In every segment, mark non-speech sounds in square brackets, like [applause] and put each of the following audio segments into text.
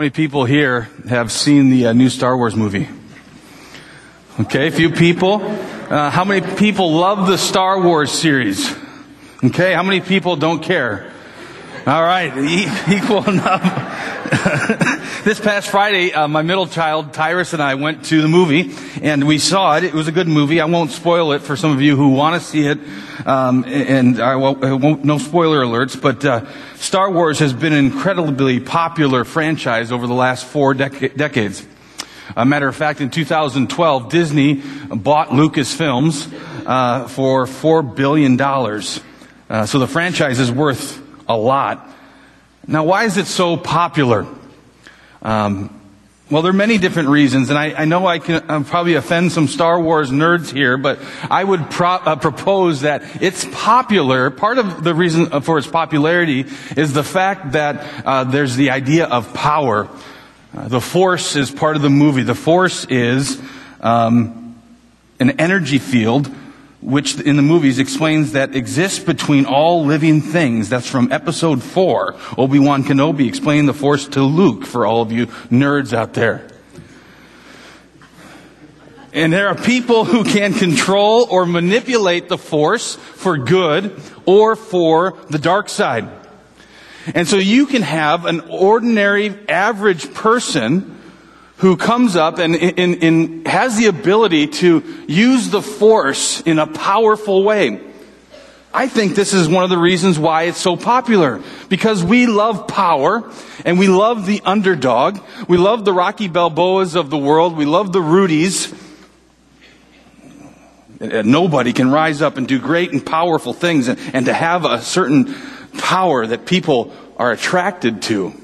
How many people here have seen the uh, new Star Wars movie? Okay, a few people. Uh, how many people love the Star Wars series? Okay, how many people don't care? All right, e- [laughs] equal enough. [laughs] this past Friday, uh, my middle child, Tyrus, and I went to the movie, and we saw it. It was a good movie. I won't spoil it for some of you who want to see it, um, and I won't, I won't, no spoiler alerts, but uh, Star Wars has been an incredibly popular franchise over the last four dec- decades. A matter of fact, in 2012, Disney bought Lucasfilms uh, for four billion dollars. Uh, so the franchise is worth a lot. Now, why is it so popular? Um, well, there are many different reasons, and I, I know I can uh, probably offend some Star Wars nerds here, but I would pro- uh, propose that it's popular. Part of the reason for its popularity is the fact that uh, there's the idea of power. Uh, the Force is part of the movie. The Force is um, an energy field which in the movies explains that exists between all living things. That's from episode four. Obi-Wan Kenobi explained the Force to Luke for all of you nerds out there. And there are people who can control or manipulate the Force for good or for the dark side. And so you can have an ordinary, average person who comes up and, and, and, has the ability to use the force in a powerful way. I think this is one of the reasons why it's so popular. Because we love power and we love the underdog. We love the Rocky Balboas of the world. We love the Rudies. Nobody can rise up and do great and powerful things and, and to have a certain power that people are attracted to.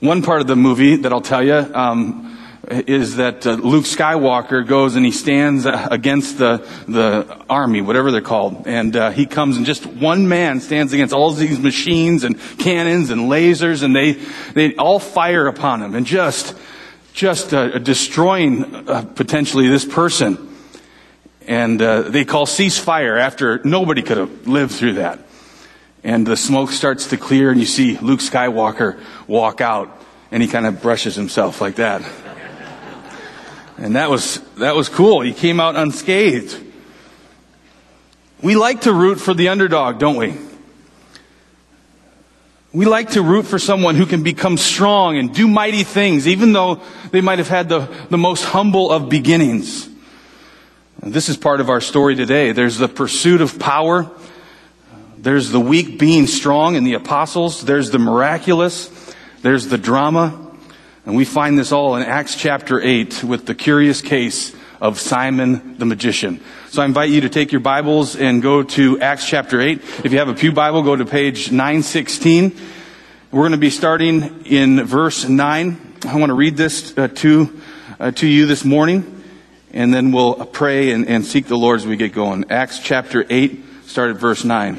One part of the movie that I'll tell you um, is that uh, Luke Skywalker goes and he stands uh, against the the army, whatever they're called, and uh, he comes and just one man stands against all these machines and cannons and lasers, and they they all fire upon him and just just uh, destroying uh, potentially this person. And uh, they call ceasefire after nobody could have lived through that and the smoke starts to clear and you see Luke Skywalker walk out and he kind of brushes himself like that. And that was, that was cool. He came out unscathed. We like to root for the underdog, don't we? We like to root for someone who can become strong and do mighty things, even though they might have had the, the most humble of beginnings. This is part of our story today. There's the pursuit of power there's the weak being strong in the apostles. There's the miraculous. There's the drama. And we find this all in Acts chapter 8 with the curious case of Simon the magician. So I invite you to take your Bibles and go to Acts chapter 8. If you have a Pew Bible, go to page 916. We're going to be starting in verse 9. I want to read this uh, to, uh, to you this morning, and then we'll pray and, and seek the Lord as we get going. Acts chapter 8, start at verse 9.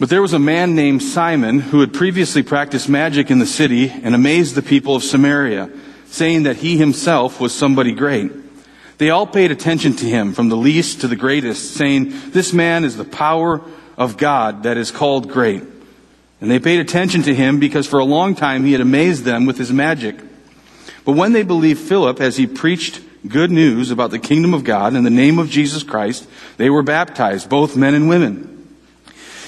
But there was a man named Simon who had previously practiced magic in the city and amazed the people of Samaria, saying that he himself was somebody great. They all paid attention to him, from the least to the greatest, saying, This man is the power of God that is called great. And they paid attention to him because for a long time he had amazed them with his magic. But when they believed Philip as he preached good news about the kingdom of God in the name of Jesus Christ, they were baptized, both men and women.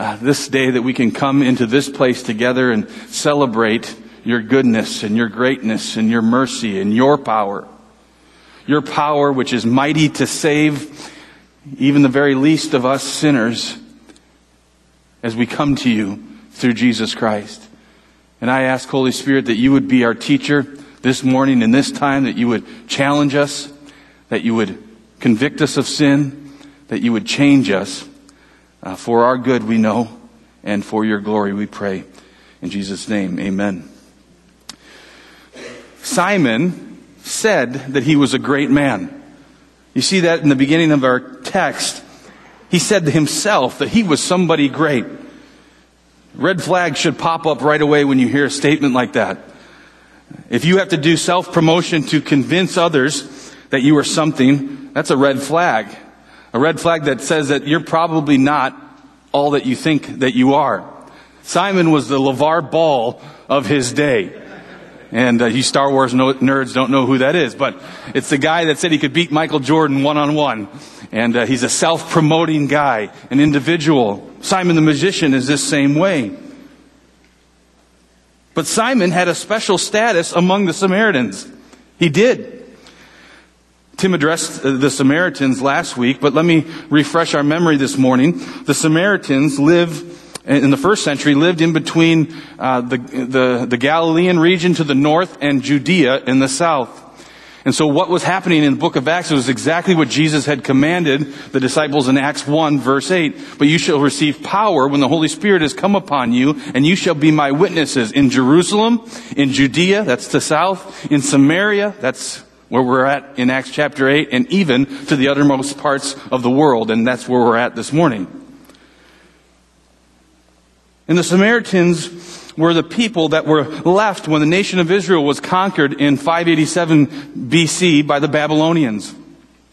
uh, this day that we can come into this place together and celebrate your goodness and your greatness and your mercy and your power. Your power which is mighty to save even the very least of us sinners as we come to you through Jesus Christ. And I ask, Holy Spirit, that you would be our teacher this morning and this time, that you would challenge us, that you would convict us of sin, that you would change us uh, for our good, we know, and for your glory, we pray. In Jesus' name, amen. Simon said that he was a great man. You see that in the beginning of our text. He said to himself that he was somebody great. Red flags should pop up right away when you hear a statement like that. If you have to do self promotion to convince others that you are something, that's a red flag. A red flag that says that you're probably not all that you think that you are. Simon was the LaVar Ball of his day. And uh, you Star Wars no- nerds don't know who that is, but it's the guy that said he could beat Michael Jordan one on one. And uh, he's a self promoting guy, an individual. Simon the magician is this same way. But Simon had a special status among the Samaritans. He did. Tim addressed uh, the Samaritans last week, but let me refresh our memory this morning. The Samaritans live in the first century lived in between uh, the, the, the Galilean region to the north and Judea in the south. And so what was happening in the book of Acts was exactly what Jesus had commanded the disciples in Acts 1 verse 8. But you shall receive power when the Holy Spirit has come upon you, and you shall be my witnesses in Jerusalem, in Judea, that's the south, in Samaria, that's where we're at in Acts chapter 8, and even to the uttermost parts of the world, and that's where we're at this morning. And the Samaritans were the people that were left when the nation of Israel was conquered in 587 BC by the Babylonians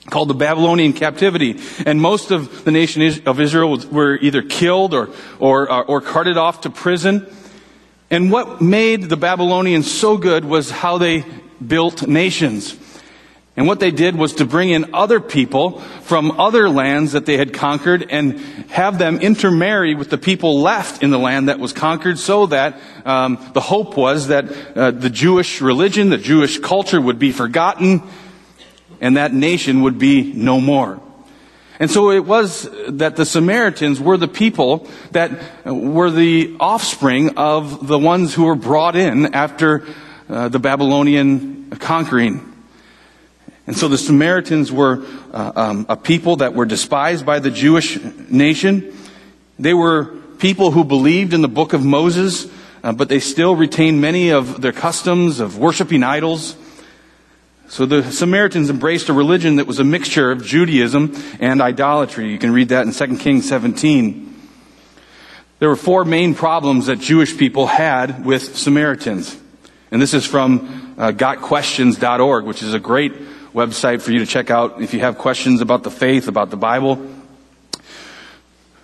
called the Babylonian captivity. And most of the nation of Israel were either killed or, or, uh, or carted off to prison. And what made the Babylonians so good was how they built nations. And what they did was to bring in other people from other lands that they had conquered and have them intermarry with the people left in the land that was conquered so that um, the hope was that uh, the Jewish religion, the Jewish culture would be forgotten and that nation would be no more. And so it was that the Samaritans were the people that were the offspring of the ones who were brought in after uh, the Babylonian conquering. And so the Samaritans were uh, um, a people that were despised by the Jewish nation. They were people who believed in the book of Moses, uh, but they still retained many of their customs of worshiping idols. So the Samaritans embraced a religion that was a mixture of Judaism and idolatry. You can read that in 2 Kings 17. There were four main problems that Jewish people had with Samaritans. And this is from uh, gotquestions.org, which is a great website for you to check out if you have questions about the faith, about the Bible.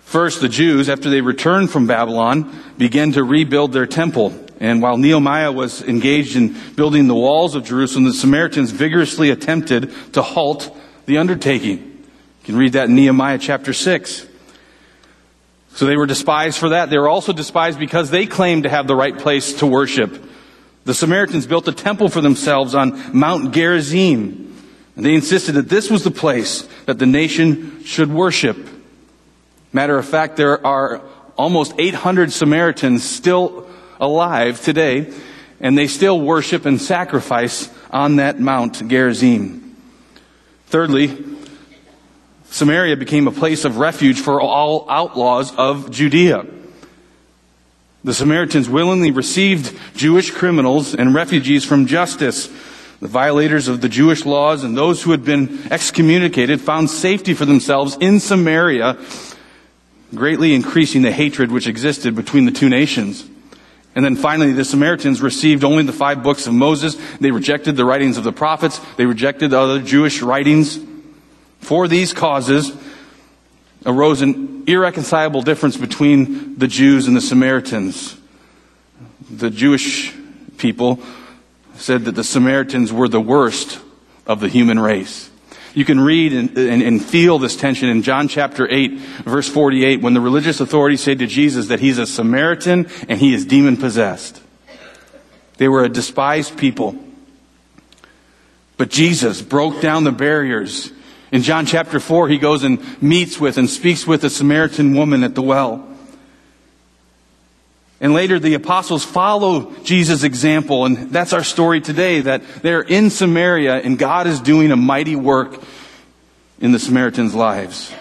First, the Jews, after they returned from Babylon, began to rebuild their temple. And while Nehemiah was engaged in building the walls of Jerusalem, the Samaritans vigorously attempted to halt the undertaking. You can read that in Nehemiah chapter 6. So they were despised for that. They were also despised because they claimed to have the right place to worship. The Samaritans built a temple for themselves on Mount Gerizim. And they insisted that this was the place that the nation should worship. Matter of fact, there are almost 800 Samaritans still alive today, and they still worship and sacrifice on that Mount Gerizim. Thirdly, Samaria became a place of refuge for all outlaws of Judea. The Samaritans willingly received Jewish criminals and refugees from justice the violators of the Jewish laws and those who had been excommunicated found safety for themselves in Samaria, greatly increasing the hatred which existed between the two nations. And then finally, the Samaritans received only the five books of Moses. They rejected the writings of the prophets. They rejected the other Jewish writings. For these causes, arose an irreconcilable difference between the Jews and the Samaritans. The Jewish people said that the Samaritans were the worst of the human race. You can read and, and, and, feel this tension in John chapter 8, verse 48, when the religious authorities say to Jesus that he's a Samaritan and he is demon possessed. They were a despised people. But Jesus broke down the barriers. In John chapter 4, he goes and meets with and speaks with a Samaritan woman at the well. And later the apostles follow Jesus' example, and that's our story today, that they're in Samaria and God is doing a mighty work in the Samaritans' lives.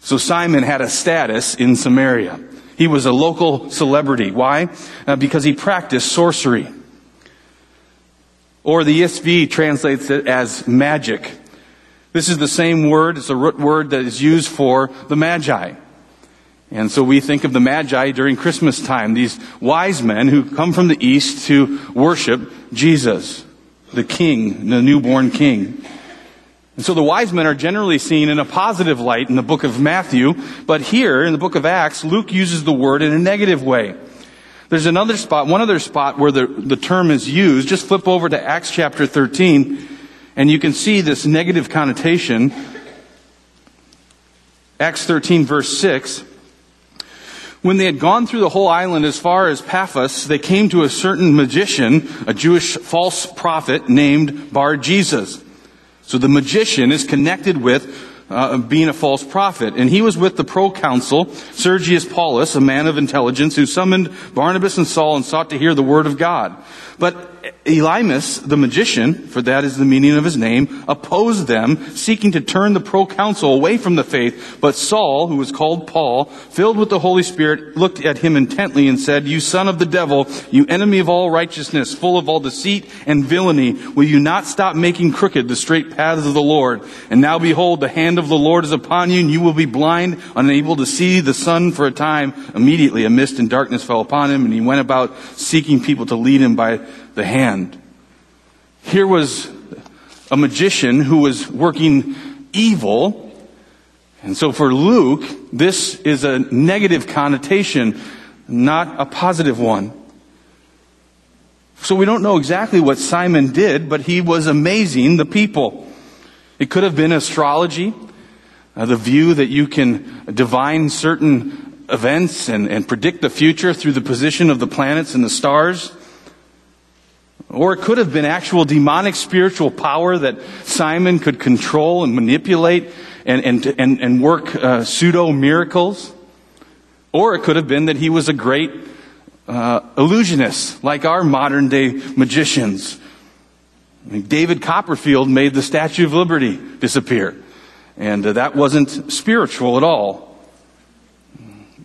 So Simon had a status in Samaria. He was a local celebrity. Why? Uh, because he practiced sorcery. Or the ESV translates it as magic. This is the same word, it's a root word that is used for the Magi. And so we think of the Magi during Christmas time, these wise men who come from the east to worship Jesus, the King, the newborn King. And so the wise men are generally seen in a positive light in the book of Matthew, but here in the book of Acts, Luke uses the word in a negative way. There's another spot, one other spot where the, the term is used. Just flip over to Acts chapter 13, and you can see this negative connotation. Acts 13 verse 6. When they had gone through the whole island as far as Paphos, they came to a certain magician, a Jewish false prophet named Bar Jesus. So the magician is connected with uh, being a false prophet. And he was with the proconsul, Sergius Paulus, a man of intelligence, who summoned Barnabas and Saul and sought to hear the word of God. But Elymas, the magician, for that is the meaning of his name, opposed them, seeking to turn the proconsul away from the faith. But Saul, who was called Paul, filled with the Holy Spirit, looked at him intently and said, You son of the devil, you enemy of all righteousness, full of all deceit and villainy, will you not stop making crooked the straight paths of the Lord? And now behold, the hand of the Lord is upon you, and you will be blind, unable to see the sun for a time. Immediately a mist and darkness fell upon him, and he went about seeking people to lead him by the hand. Here was a magician who was working evil. And so for Luke, this is a negative connotation, not a positive one. So we don't know exactly what Simon did, but he was amazing the people. It could have been astrology, uh, the view that you can divine certain events and, and predict the future through the position of the planets and the stars. Or it could have been actual demonic spiritual power that Simon could control and manipulate and, and, and, and work uh, pseudo miracles. Or it could have been that he was a great uh, illusionist, like our modern day magicians. I mean, David Copperfield made the Statue of Liberty disappear. And uh, that wasn't spiritual at all.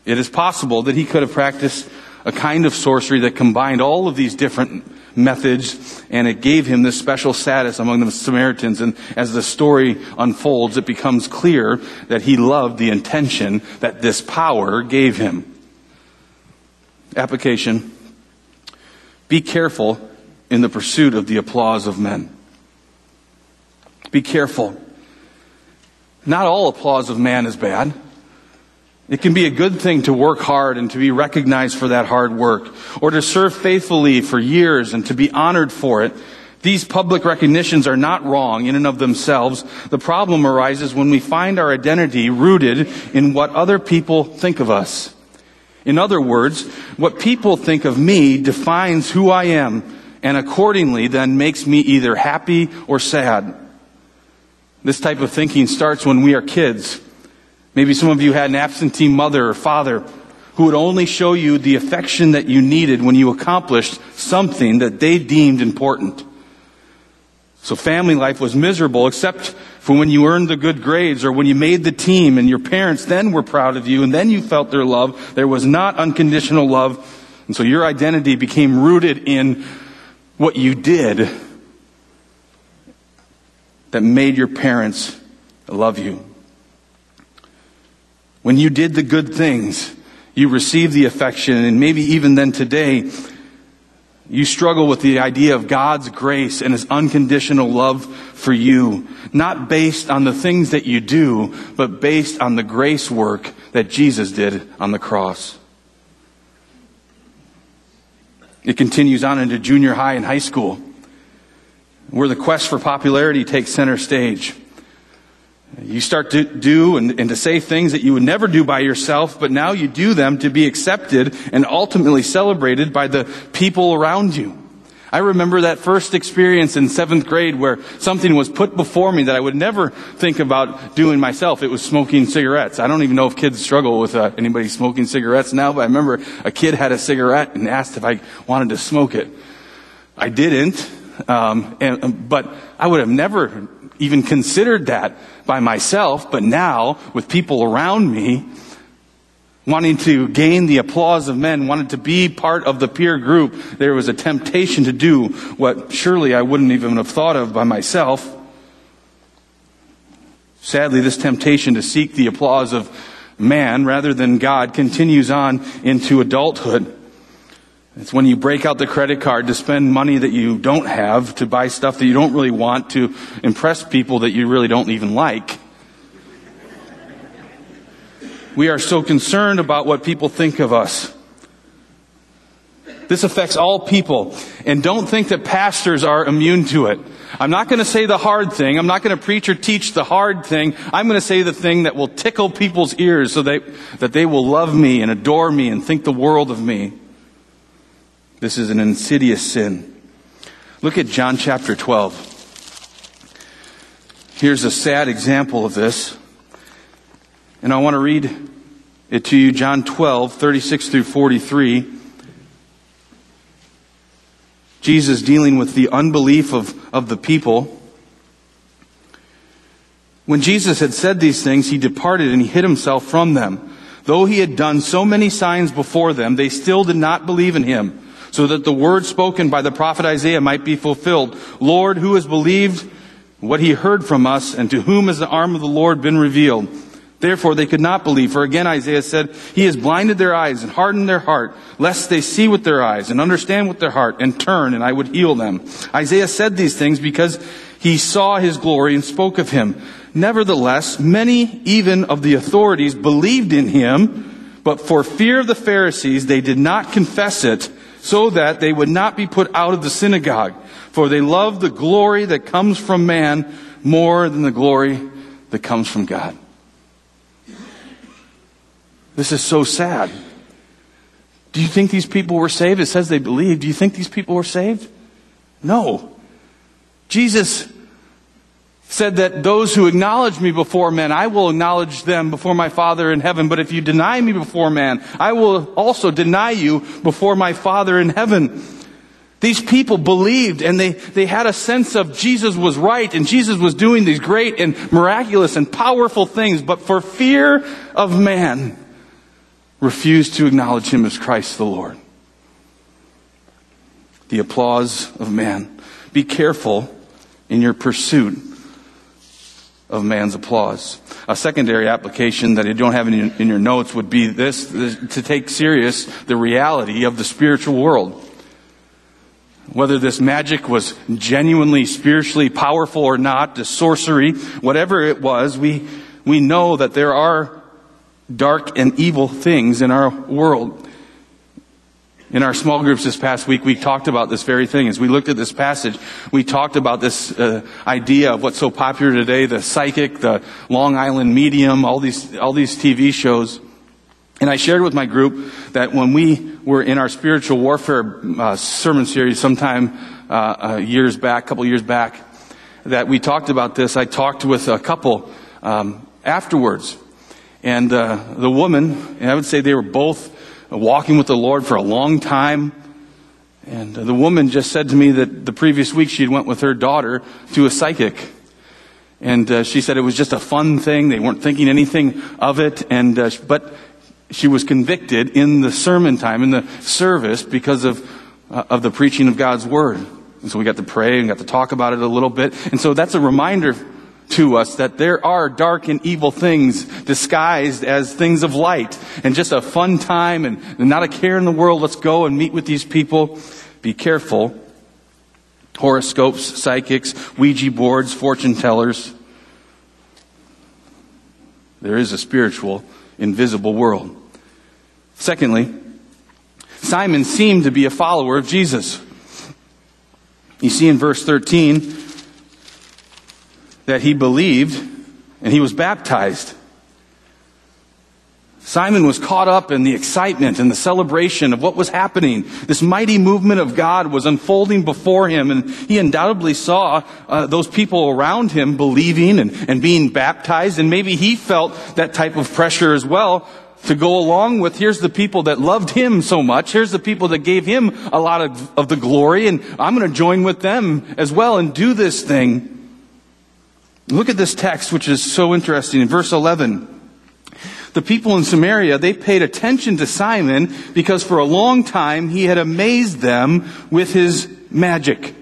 It is possible that he could have practiced a kind of sorcery that combined all of these different methods, and it gave him this special status among the Samaritans. And as the story unfolds, it becomes clear that he loved the intention that this power gave him. Application. Be careful in the pursuit of the applause of men. Be careful. Not all applause of man is bad. It can be a good thing to work hard and to be recognized for that hard work, or to serve faithfully for years and to be honored for it. These public recognitions are not wrong in and of themselves. The problem arises when we find our identity rooted in what other people think of us. In other words, what people think of me defines who I am, and accordingly then makes me either happy or sad. This type of thinking starts when we are kids. Maybe some of you had an absentee mother or father who would only show you the affection that you needed when you accomplished something that they deemed important. So family life was miserable except for when you earned the good grades or when you made the team and your parents then were proud of you and then you felt their love. There was not unconditional love. And so your identity became rooted in what you did that made your parents love you. When you did the good things, you received the affection, and maybe even then today, You struggle with the idea of God's grace and His unconditional love for you, not based on the things that you do, but based on the grace work that Jesus did on the cross. It continues on into junior high and high school, where the quest for popularity takes center stage. You start to do and, and, to say things that you would never do by yourself, but now you do them to be accepted and ultimately celebrated by the people around you. I remember that first experience in seventh grade where something was put before me that I would never think about doing myself. It was smoking cigarettes. I don't even know if kids struggle with uh, anybody smoking cigarettes now, but I remember a kid had a cigarette and asked if I wanted to smoke it. I didn't, um, and, but I would have never even considered that by myself, but now with people around me, wanting to gain the applause of men, wanted to be part of the peer group, there was a temptation to do what surely I wouldn't even have thought of by myself. Sadly, this temptation to seek the applause of man rather than God continues on into adulthood. It's when you break out the credit card to spend money that you don't have, to buy stuff that you don't really want, to impress people that you really don't even like. We are so concerned about what people think of us. This affects all people. And don't think that pastors are immune to it. I'm not going to say the hard thing. I'm not going to preach or teach the hard thing. I'm going to say the thing that will tickle people's ears so they, that they will love me and adore me and think the world of me. This is an insidious sin. Look at John chapter 12. Here's a sad example of this. And I want to read it to you, John 12, 36 through 43. Jesus dealing with the unbelief of, of the people. When Jesus had said these things, he departed and he hid himself from them. Though he had done so many signs before them, they still did not believe in him so that the word spoken by the prophet Isaiah might be fulfilled. Lord, who has believed what he heard from us, and to whom has the arm of the Lord been revealed? Therefore they could not believe, for again Isaiah said, He has blinded their eyes and hardened their heart, lest they see with their eyes and understand with their heart and turn, and I would heal them. Isaiah said these things because he saw his glory and spoke of him. Nevertheless, many even of the authorities believed in him, but for fear of the Pharisees, they did not confess it so that they would not be put out of the synagogue. For they love the glory that comes from man more than the glory that comes from God. This is so sad. Do you think these people were saved? It says they believed. Do you think these people were saved? No. Jesus said that those who acknowledge me before men, I will acknowledge them before my Father in heaven. But if you deny me before man, I will also deny you before my Father in heaven. These people believed and they, they had a sense of Jesus was right and Jesus was doing these great and miraculous and powerful things, but for fear of man, refused to acknowledge him as Christ the Lord. The applause of man. Be careful in your pursuit of man's applause. A secondary application that you don't have in your, in your notes would be this, this, to take serious the reality of the spiritual world. Whether this magic was genuinely spiritually powerful or not, the sorcery, whatever it was, we, we know that there are dark and evil things in our world. In our small groups this past week, we talked about this very thing. As we looked at this passage, we talked about this uh, idea of what's so popular today, the psychic, the Long Island medium, all these, all these TV shows. And I shared with my group that when we were in our spiritual warfare uh, sermon series sometime uh, uh years back, a couple years back, that we talked about this. I talked with a couple um, afterwards, and uh, the woman, and I would say they were both walking with the Lord for a long time. And the woman just said to me that the previous week she went with her daughter to a psychic. And uh, she said it was just a fun thing. They weren't thinking anything of it. And, uh, but she was convicted in the sermon time, in the service, because of, uh, of the preaching of God's word. And so we got to pray and got to talk about it a little bit. And so that's a reminder to us that there are dark and evil things disguised as things of light and just a fun time and not a care in the world. Let's go and meet with these people. be careful. Horoscopes, psychics, Ouija boards, fortune tellers. There is a spiritual, invisible world. Secondly, Simon seemed to be a follower of Jesus. You see in verse 13 that he believed and he was baptized. Simon was caught up in the excitement and the celebration of what was happening. This mighty movement of God was unfolding before him, and he undoubtedly saw uh, those people around him believing and, and being baptized, and maybe he felt that type of pressure as well to go along with here's the people that loved him so much, here's the people that gave him a lot of, of the glory, and I'm going to join with them as well and do this thing. Look at this text, which is so interesting. In verse 11, the people in Samaria, they paid attention to Simon because for a long time he had amazed them with his magic.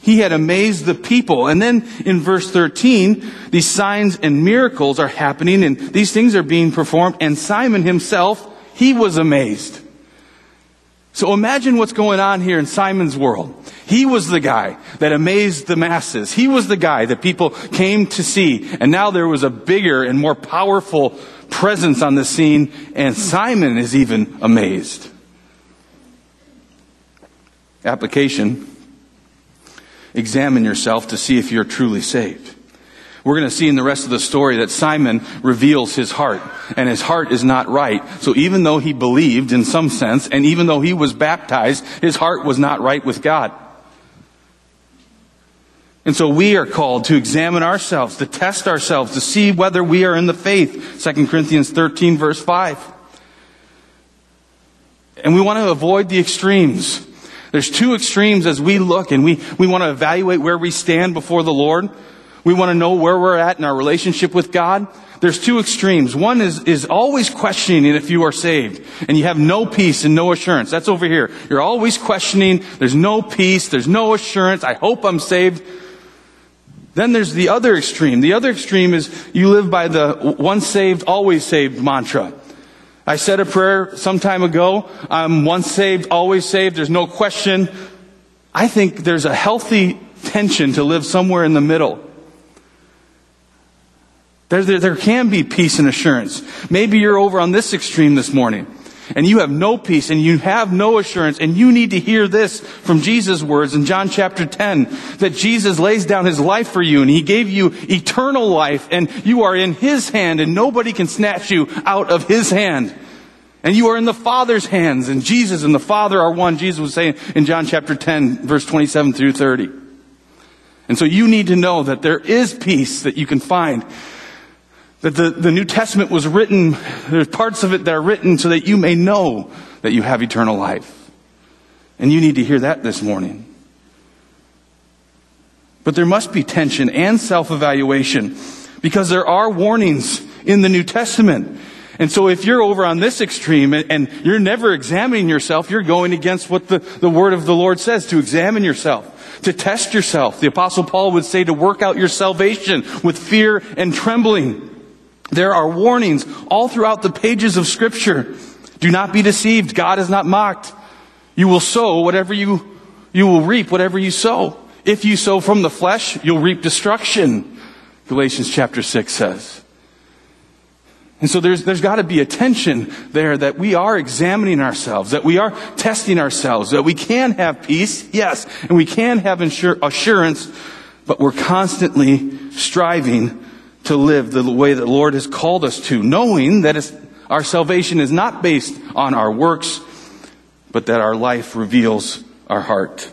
He had amazed the people. And then in verse 13, these signs and miracles are happening and these things are being performed and Simon himself, he was amazed. So imagine what's going on here in Simon's world. He was the guy that amazed the masses. He was the guy that people came to see. And now there was a bigger and more powerful presence on the scene, and Simon is even amazed. Application Examine yourself to see if you're truly saved. We're going to see in the rest of the story that Simon reveals his heart, and his heart is not right. So even though he believed in some sense, and even though he was baptized, his heart was not right with God. And so we are called to examine ourselves, to test ourselves, to see whether we are in the faith. 2 Corinthians 13 verse 5. And we want to avoid the extremes. There's two extremes as we look and we, we want to evaluate where we stand before the Lord. We want to know where we're at in our relationship with God. There's two extremes. One is, is always questioning if you are saved and you have no peace and no assurance. That's over here. You're always questioning. There's no peace. There's no assurance. I hope I'm saved. Then there's the other extreme. The other extreme is you live by the once saved, always saved mantra. I said a prayer some time ago. I'm once saved, always saved. There's no question. I think there's a healthy tension to live somewhere in the middle. There, there, there, can be peace and assurance. Maybe you're over on this extreme this morning and you have no peace and you have no assurance and you need to hear this from Jesus' words in John chapter 10 that Jesus lays down his life for you and he gave you eternal life and you are in his hand and nobody can snatch you out of his hand. And you are in the Father's hands and Jesus and the Father are one. Jesus was saying in John chapter 10 verse 27 through 30. And so you need to know that there is peace that you can find that the, the New Testament was written, there's parts of it that are written so that you may know that you have eternal life. And you need to hear that this morning. But there must be tension and self-evaluation because there are warnings in the New Testament. And so if you're over on this extreme and you're never examining yourself, you're going against what the, the word of the Lord says to examine yourself, to test yourself. The apostle Paul would say to work out your salvation with fear and trembling. There are warnings all throughout the pages of scripture. Do not be deceived. God is not mocked. You will sow whatever you, you will reap whatever you sow. If you sow from the flesh, you'll reap destruction. Galatians chapter 6 says. And so there's, there's got to be a tension there that we are examining ourselves, that we are testing ourselves, that we can have peace, yes, and we can have assurance, but we're constantly striving to live the way that the Lord has called us to, knowing that our salvation is not based on our works, but that our life reveals our heart.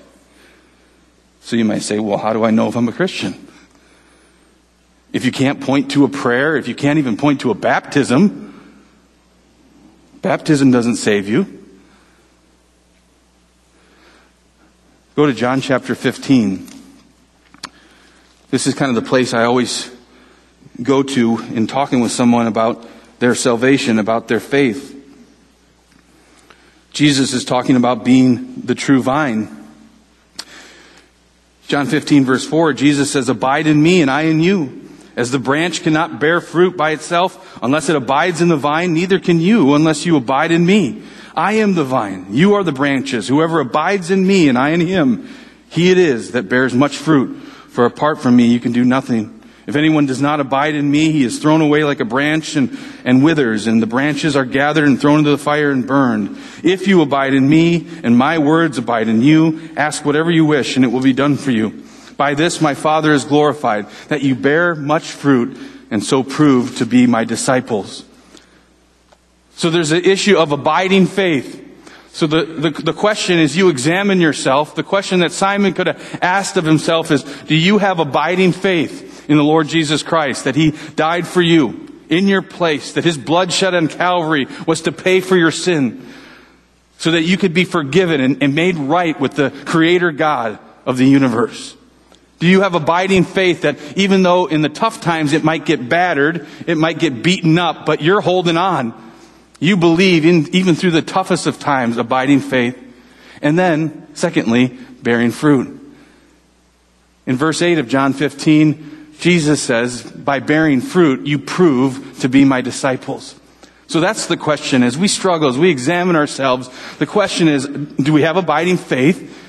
So you might say, well, how do I know if I'm a Christian? If you can't point to a prayer, if you can't even point to a baptism, baptism doesn't save you. Go to John chapter 15. This is kind of the place I always go to in talking with someone about their salvation, about their faith. Jesus is talking about being the true vine. John 15 verse 4, Jesus says, Abide in me and I in you. As the branch cannot bear fruit by itself unless it abides in the vine, neither can you unless you abide in me. I am the vine. You are the branches. Whoever abides in me and I in him, he it is that bears much fruit. For apart from me, you can do nothing. If anyone does not abide in me, he is thrown away like a branch and, and withers, and the branches are gathered and thrown into the fire and burned. If you abide in me, and my words abide in you, ask whatever you wish, and it will be done for you. By this my Father is glorified, that you bear much fruit, and so prove to be my disciples. So there's an issue of abiding faith. So the, the, the, question is you examine yourself. The question that Simon could have asked of himself is, do you have abiding faith? In the Lord Jesus Christ, that He died for you in your place, that His blood shed on Calvary was to pay for your sin, so that you could be forgiven and, and made right with the Creator God of the universe. Do you have abiding faith that even though in the tough times it might get battered, it might get beaten up, but you're holding on? You believe in, even through the toughest of times, abiding faith. And then, secondly, bearing fruit. In verse 8 of John 15, Jesus says, by bearing fruit, you prove to be my disciples. So that's the question. As we struggle, as we examine ourselves, the question is, do we have abiding faith?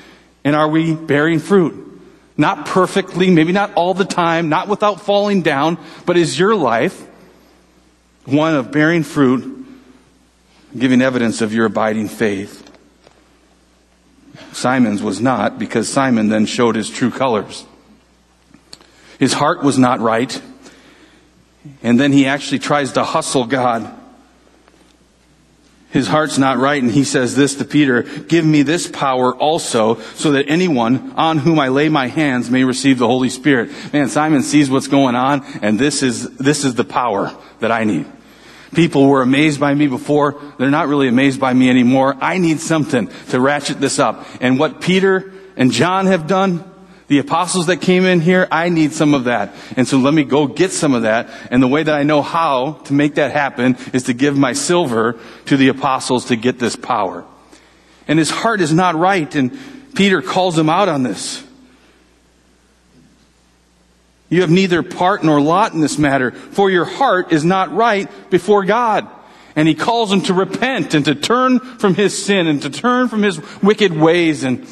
And are we bearing fruit? Not perfectly, maybe not all the time, not without falling down, but is your life one of bearing fruit, giving evidence of your abiding faith? Simon's was not, because Simon then showed his true colors. His heart was not right. And then he actually tries to hustle God. His heart's not right, and he says this to Peter, give me this power also, so that anyone on whom I lay my hands may receive the Holy Spirit. Man, Simon sees what's going on, and this is, this is the power that I need. People were amazed by me before. They're not really amazed by me anymore. I need something to ratchet this up. And what Peter and John have done, the apostles that came in here, I need some of that. And so let me go get some of that. And the way that I know how to make that happen is to give my silver to the apostles to get this power. And his heart is not right. And Peter calls him out on this. You have neither part nor lot in this matter, for your heart is not right before God. And he calls him to repent and to turn from his sin and to turn from his wicked ways and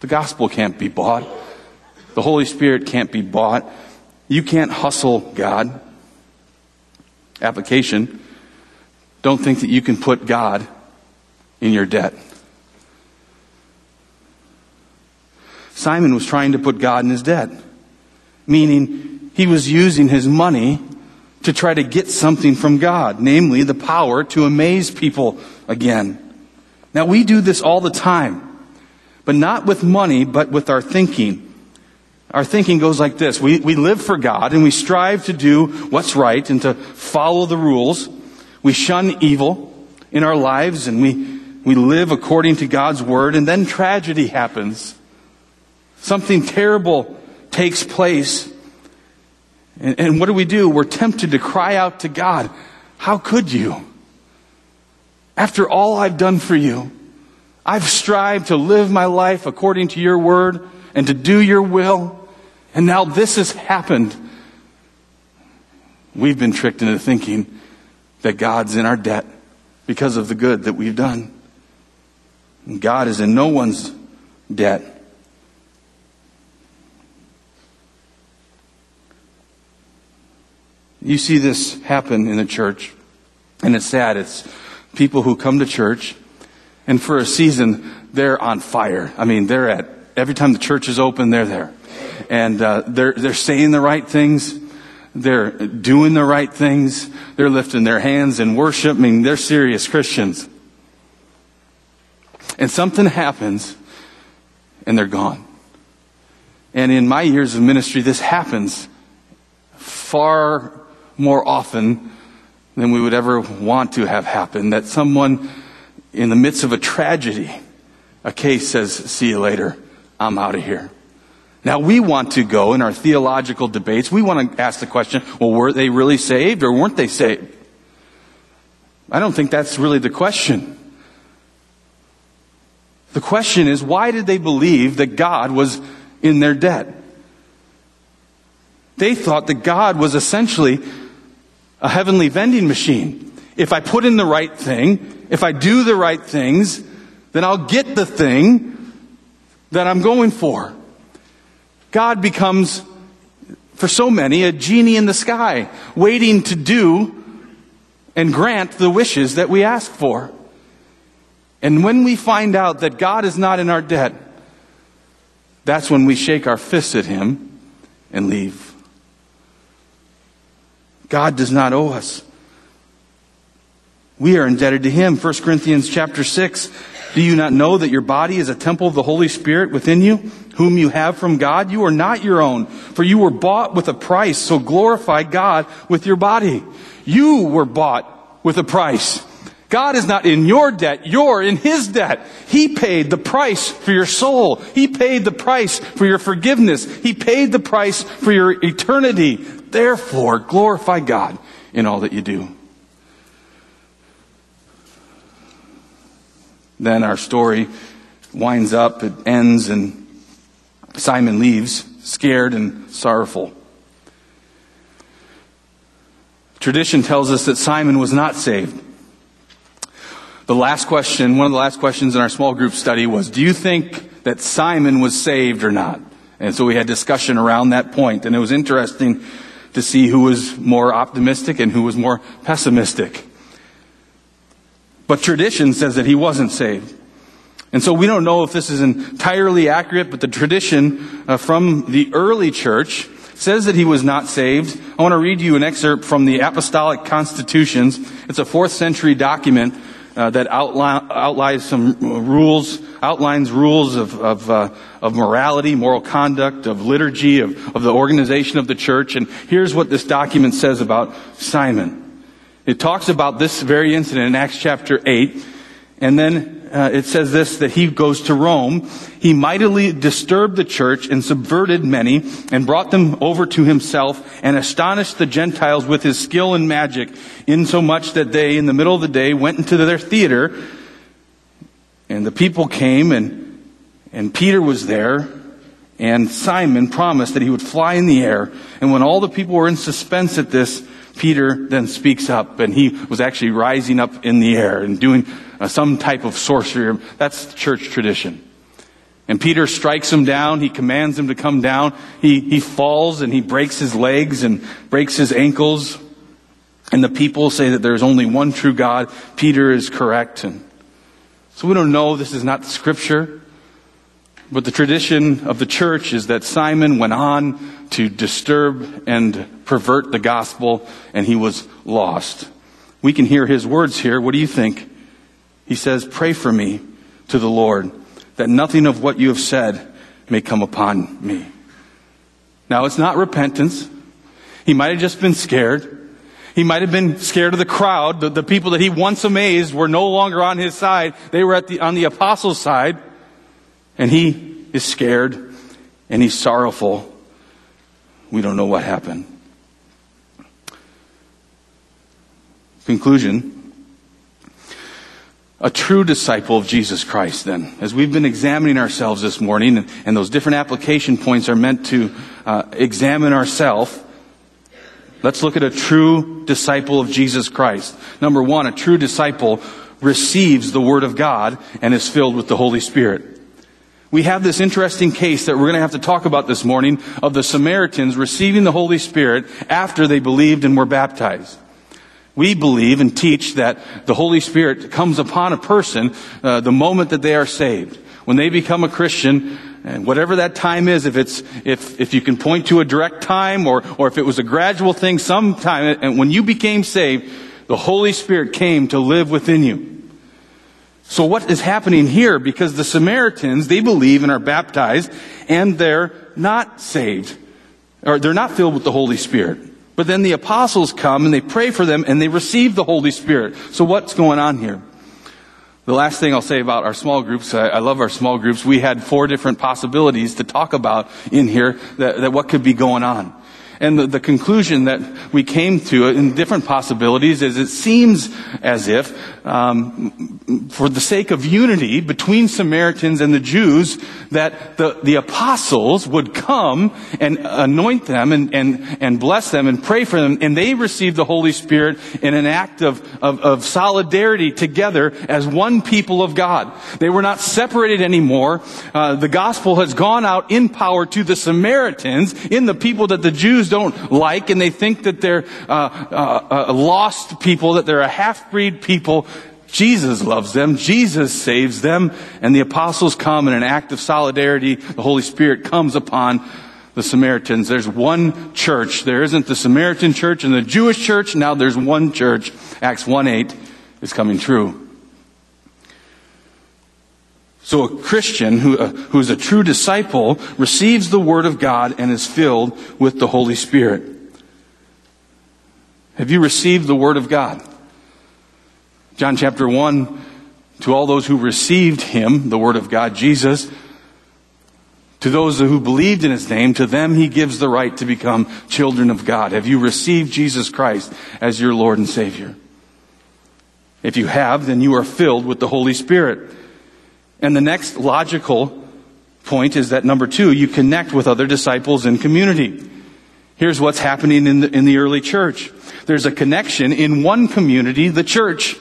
the gospel can't be bought. The Holy Spirit can't be bought. You can't hustle God. Application. Don't think that you can put God in your debt. Simon was trying to put God in his debt, meaning he was using his money to try to get something from God, namely the power to amaze people again. Now we do this all the time but not with money, but with our thinking. Our thinking goes like this. We, we live for God and we strive to do what's right and to follow the rules. We shun evil in our lives and we, we live according to God's word and then tragedy happens. Something terrible takes place. And, and what do we do? We're tempted to cry out to God. How could you? After all I've done for you. I've strived to live my life according to your word and to do your will. And now this has happened. We've been tricked into thinking that God's in our debt because of the good that we've done. And God is in no one's debt. You see this happen in the church, and it's sad. It's people who come to church and for a season, they're on fire. I mean, they're at, every time the church is open, they're there. And, uh, they're, they're saying the right things. They're doing the right things. They're lifting their hands in worship. I mean, they're serious Christians. And something happens and they're gone. And in my years of ministry, this happens far more often than we would ever want to have happen. That someone in the midst of a tragedy, a case says, see you later. I'm out of here. Now we want to go in our theological debates. We want to ask the question, well, were they really saved or weren't they saved? I don't think that's really the question. The question is, why did they believe that God was in their debt? They thought that God was essentially a heavenly vending machine. If I put in the right thing, if I do the right things, then I'll get the thing that I'm going for. God becomes, for so many, a genie in the sky, waiting to do and grant the wishes that we ask for. And when we find out that God is not in our debt, that's when we shake our fists at Him and leave. God does not owe us. We are indebted to Him. 1 Corinthians chapter 6. Do you not know that your body is a temple of the Holy Spirit within you, whom you have from God? You are not your own, for you were bought with a price, so glorify God with your body. You were bought with a price. God is not in your debt, you're in His debt. He paid the price for your soul. He paid the price for your forgiveness. He paid the price for your eternity. Therefore, glorify God in all that you do. Then our story winds up, it ends, and Simon leaves, scared and sorrowful. Tradition tells us that Simon was not saved. The last question, one of the last questions in our small group study was, do you think that Simon was saved or not? And so we had discussion around that point, and it was interesting to see who was more optimistic and who was more pessimistic. But tradition says that he wasn't saved. And so we don't know if this is entirely accurate, but the tradition uh, from the early church says that he was not saved. I want to read you an excerpt from the Apostolic Constitutions. It's a fourth century document uh, that outline, outlines some rules, outlines rules of, of, uh, of morality, moral conduct, of liturgy, of, of the organization of the church. And here's what this document says about Simon. It talks about this very incident in Acts chapter 8. And then uh, it says this, that he goes to Rome. He mightily disturbed the church and subverted many and brought them over to himself and astonished the Gentiles with his skill in magic insomuch that they, in the middle of the day, went into their theater and the people came and, and Peter was there and Simon promised that he would fly in the air. And when all the people were in suspense at this, Peter then speaks up and he was actually rising up in the air and doing uh, some type of sorcery. That's church tradition. And Peter strikes him down. He commands him to come down. He, he falls and he breaks his legs and breaks his ankles. And the people say that there's only one true God. Peter is correct. And so we don't know. This is not scripture. But the tradition of the church is that Simon went on to disturb and pervert the gospel and he was lost. We can hear his words here. What do you think? He says, Pray for me to the Lord, that nothing of what you have said may come upon me. Now, it's not repentance. He might have just been scared. He might have been scared of the crowd. The, the people that he once amazed were no longer on his side. They were at the, on the apostles' side. And he is scared and he's sorrowful. We don't know what happened. Conclusion a true disciple of Jesus Christ then. As we've been examining ourselves this morning, and, those different application points are meant to uh, examine ourselves, let's look at a true disciple of Jesus Christ. Number one, a true disciple receives the Word of God and is filled with the Holy Spirit. We have this interesting case that we're going to have to talk about this morning of the Samaritans receiving the Holy Spirit after they believed and were baptized. We believe and teach that the Holy Spirit comes upon a person uh, the moment that they are saved. When they become a Christian, and whatever that time is, if it's if if you can point to a direct time or or if it was a gradual thing, sometime, and when you became saved, the Holy Spirit came to live within you. So what is happening here? Because the Samaritans, they believe and are baptized, and they're not saved, or they're not filled with the Holy Spirit. But then the apostles come and they pray for them and they receive the Holy Spirit. So what's going on here? The last thing I'll say about our small groups, I, I love our small groups. We had four different possibilities to talk about in here that, that what could be going on. And the, the, conclusion that we came to in different possibilities is it seems as if, um, for the sake of unity between Samaritans and the Jews, that the, the apostles would come and anoint them and, and, and bless them and pray for them, and they received the Holy Spirit in an act of, of, of solidarity together as one people of God. They were not separated anymore. Uh, the gospel has gone out in power to the Samaritans, in the people that the Jews Jews don't like and they think that they're uh, uh, uh, lost people, that they're a half-breed people. Jesus loves them. Jesus saves them. And the apostles come in an act of solidarity. The Holy Spirit comes upon the Samaritans. There's one church. There isn't the Samaritan church and the Jewish church. Now there's one church. Acts 1 8 is coming true. So a Christian who, uh, who is a true disciple receives the Word of God and is filled with the Holy Spirit. Have you received the Word of God? John chapter 1, to all those who received Him, the Word of God, Jesus, to those who believed in His name, to them He gives the right to become children of God. Have you received Jesus Christ as your Lord and Savior? If you have, then you are filled with the Holy Spirit. And the next logical point is that number two, you connect with other disciples in community. Here's what's happening in the, in the early church. There's a connection in one community, the church.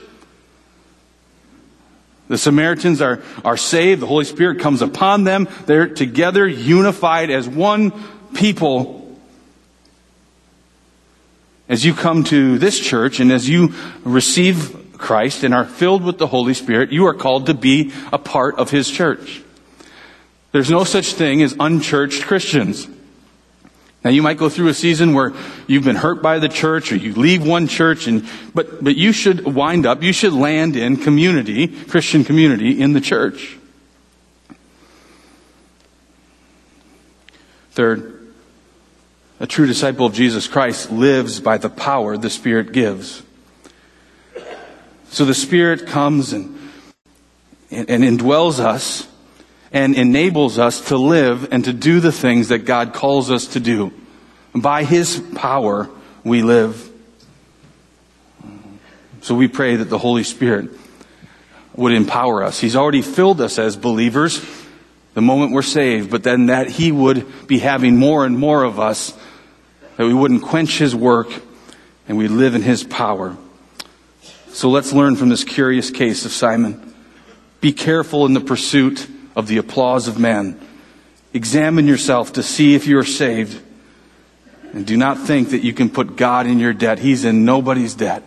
The Samaritans are, are saved. The Holy Spirit comes upon them. They're together, unified as one people. As you come to this church and as you receive Christ and are filled with the Holy Spirit, you are called to be a part of His church. There's no such thing as unchurched Christians. Now you might go through a season where you've been hurt by the church or you leave one church and, but, but you should wind up, you should land in community, Christian community in the church. Third, a true disciple of Jesus Christ lives by the power the Spirit gives. So the Spirit comes and, and, and indwells us and enables us to live and to do the things that God calls us to do. By His power, we live. So we pray that the Holy Spirit would empower us. He's already filled us as believers the moment we're saved, but then that He would be having more and more of us, that we wouldn't quench His work and we live in His power. So let's learn from this curious case of Simon. Be careful in the pursuit of the applause of men. Examine yourself to see if you are saved. And do not think that you can put God in your debt. He's in nobody's debt.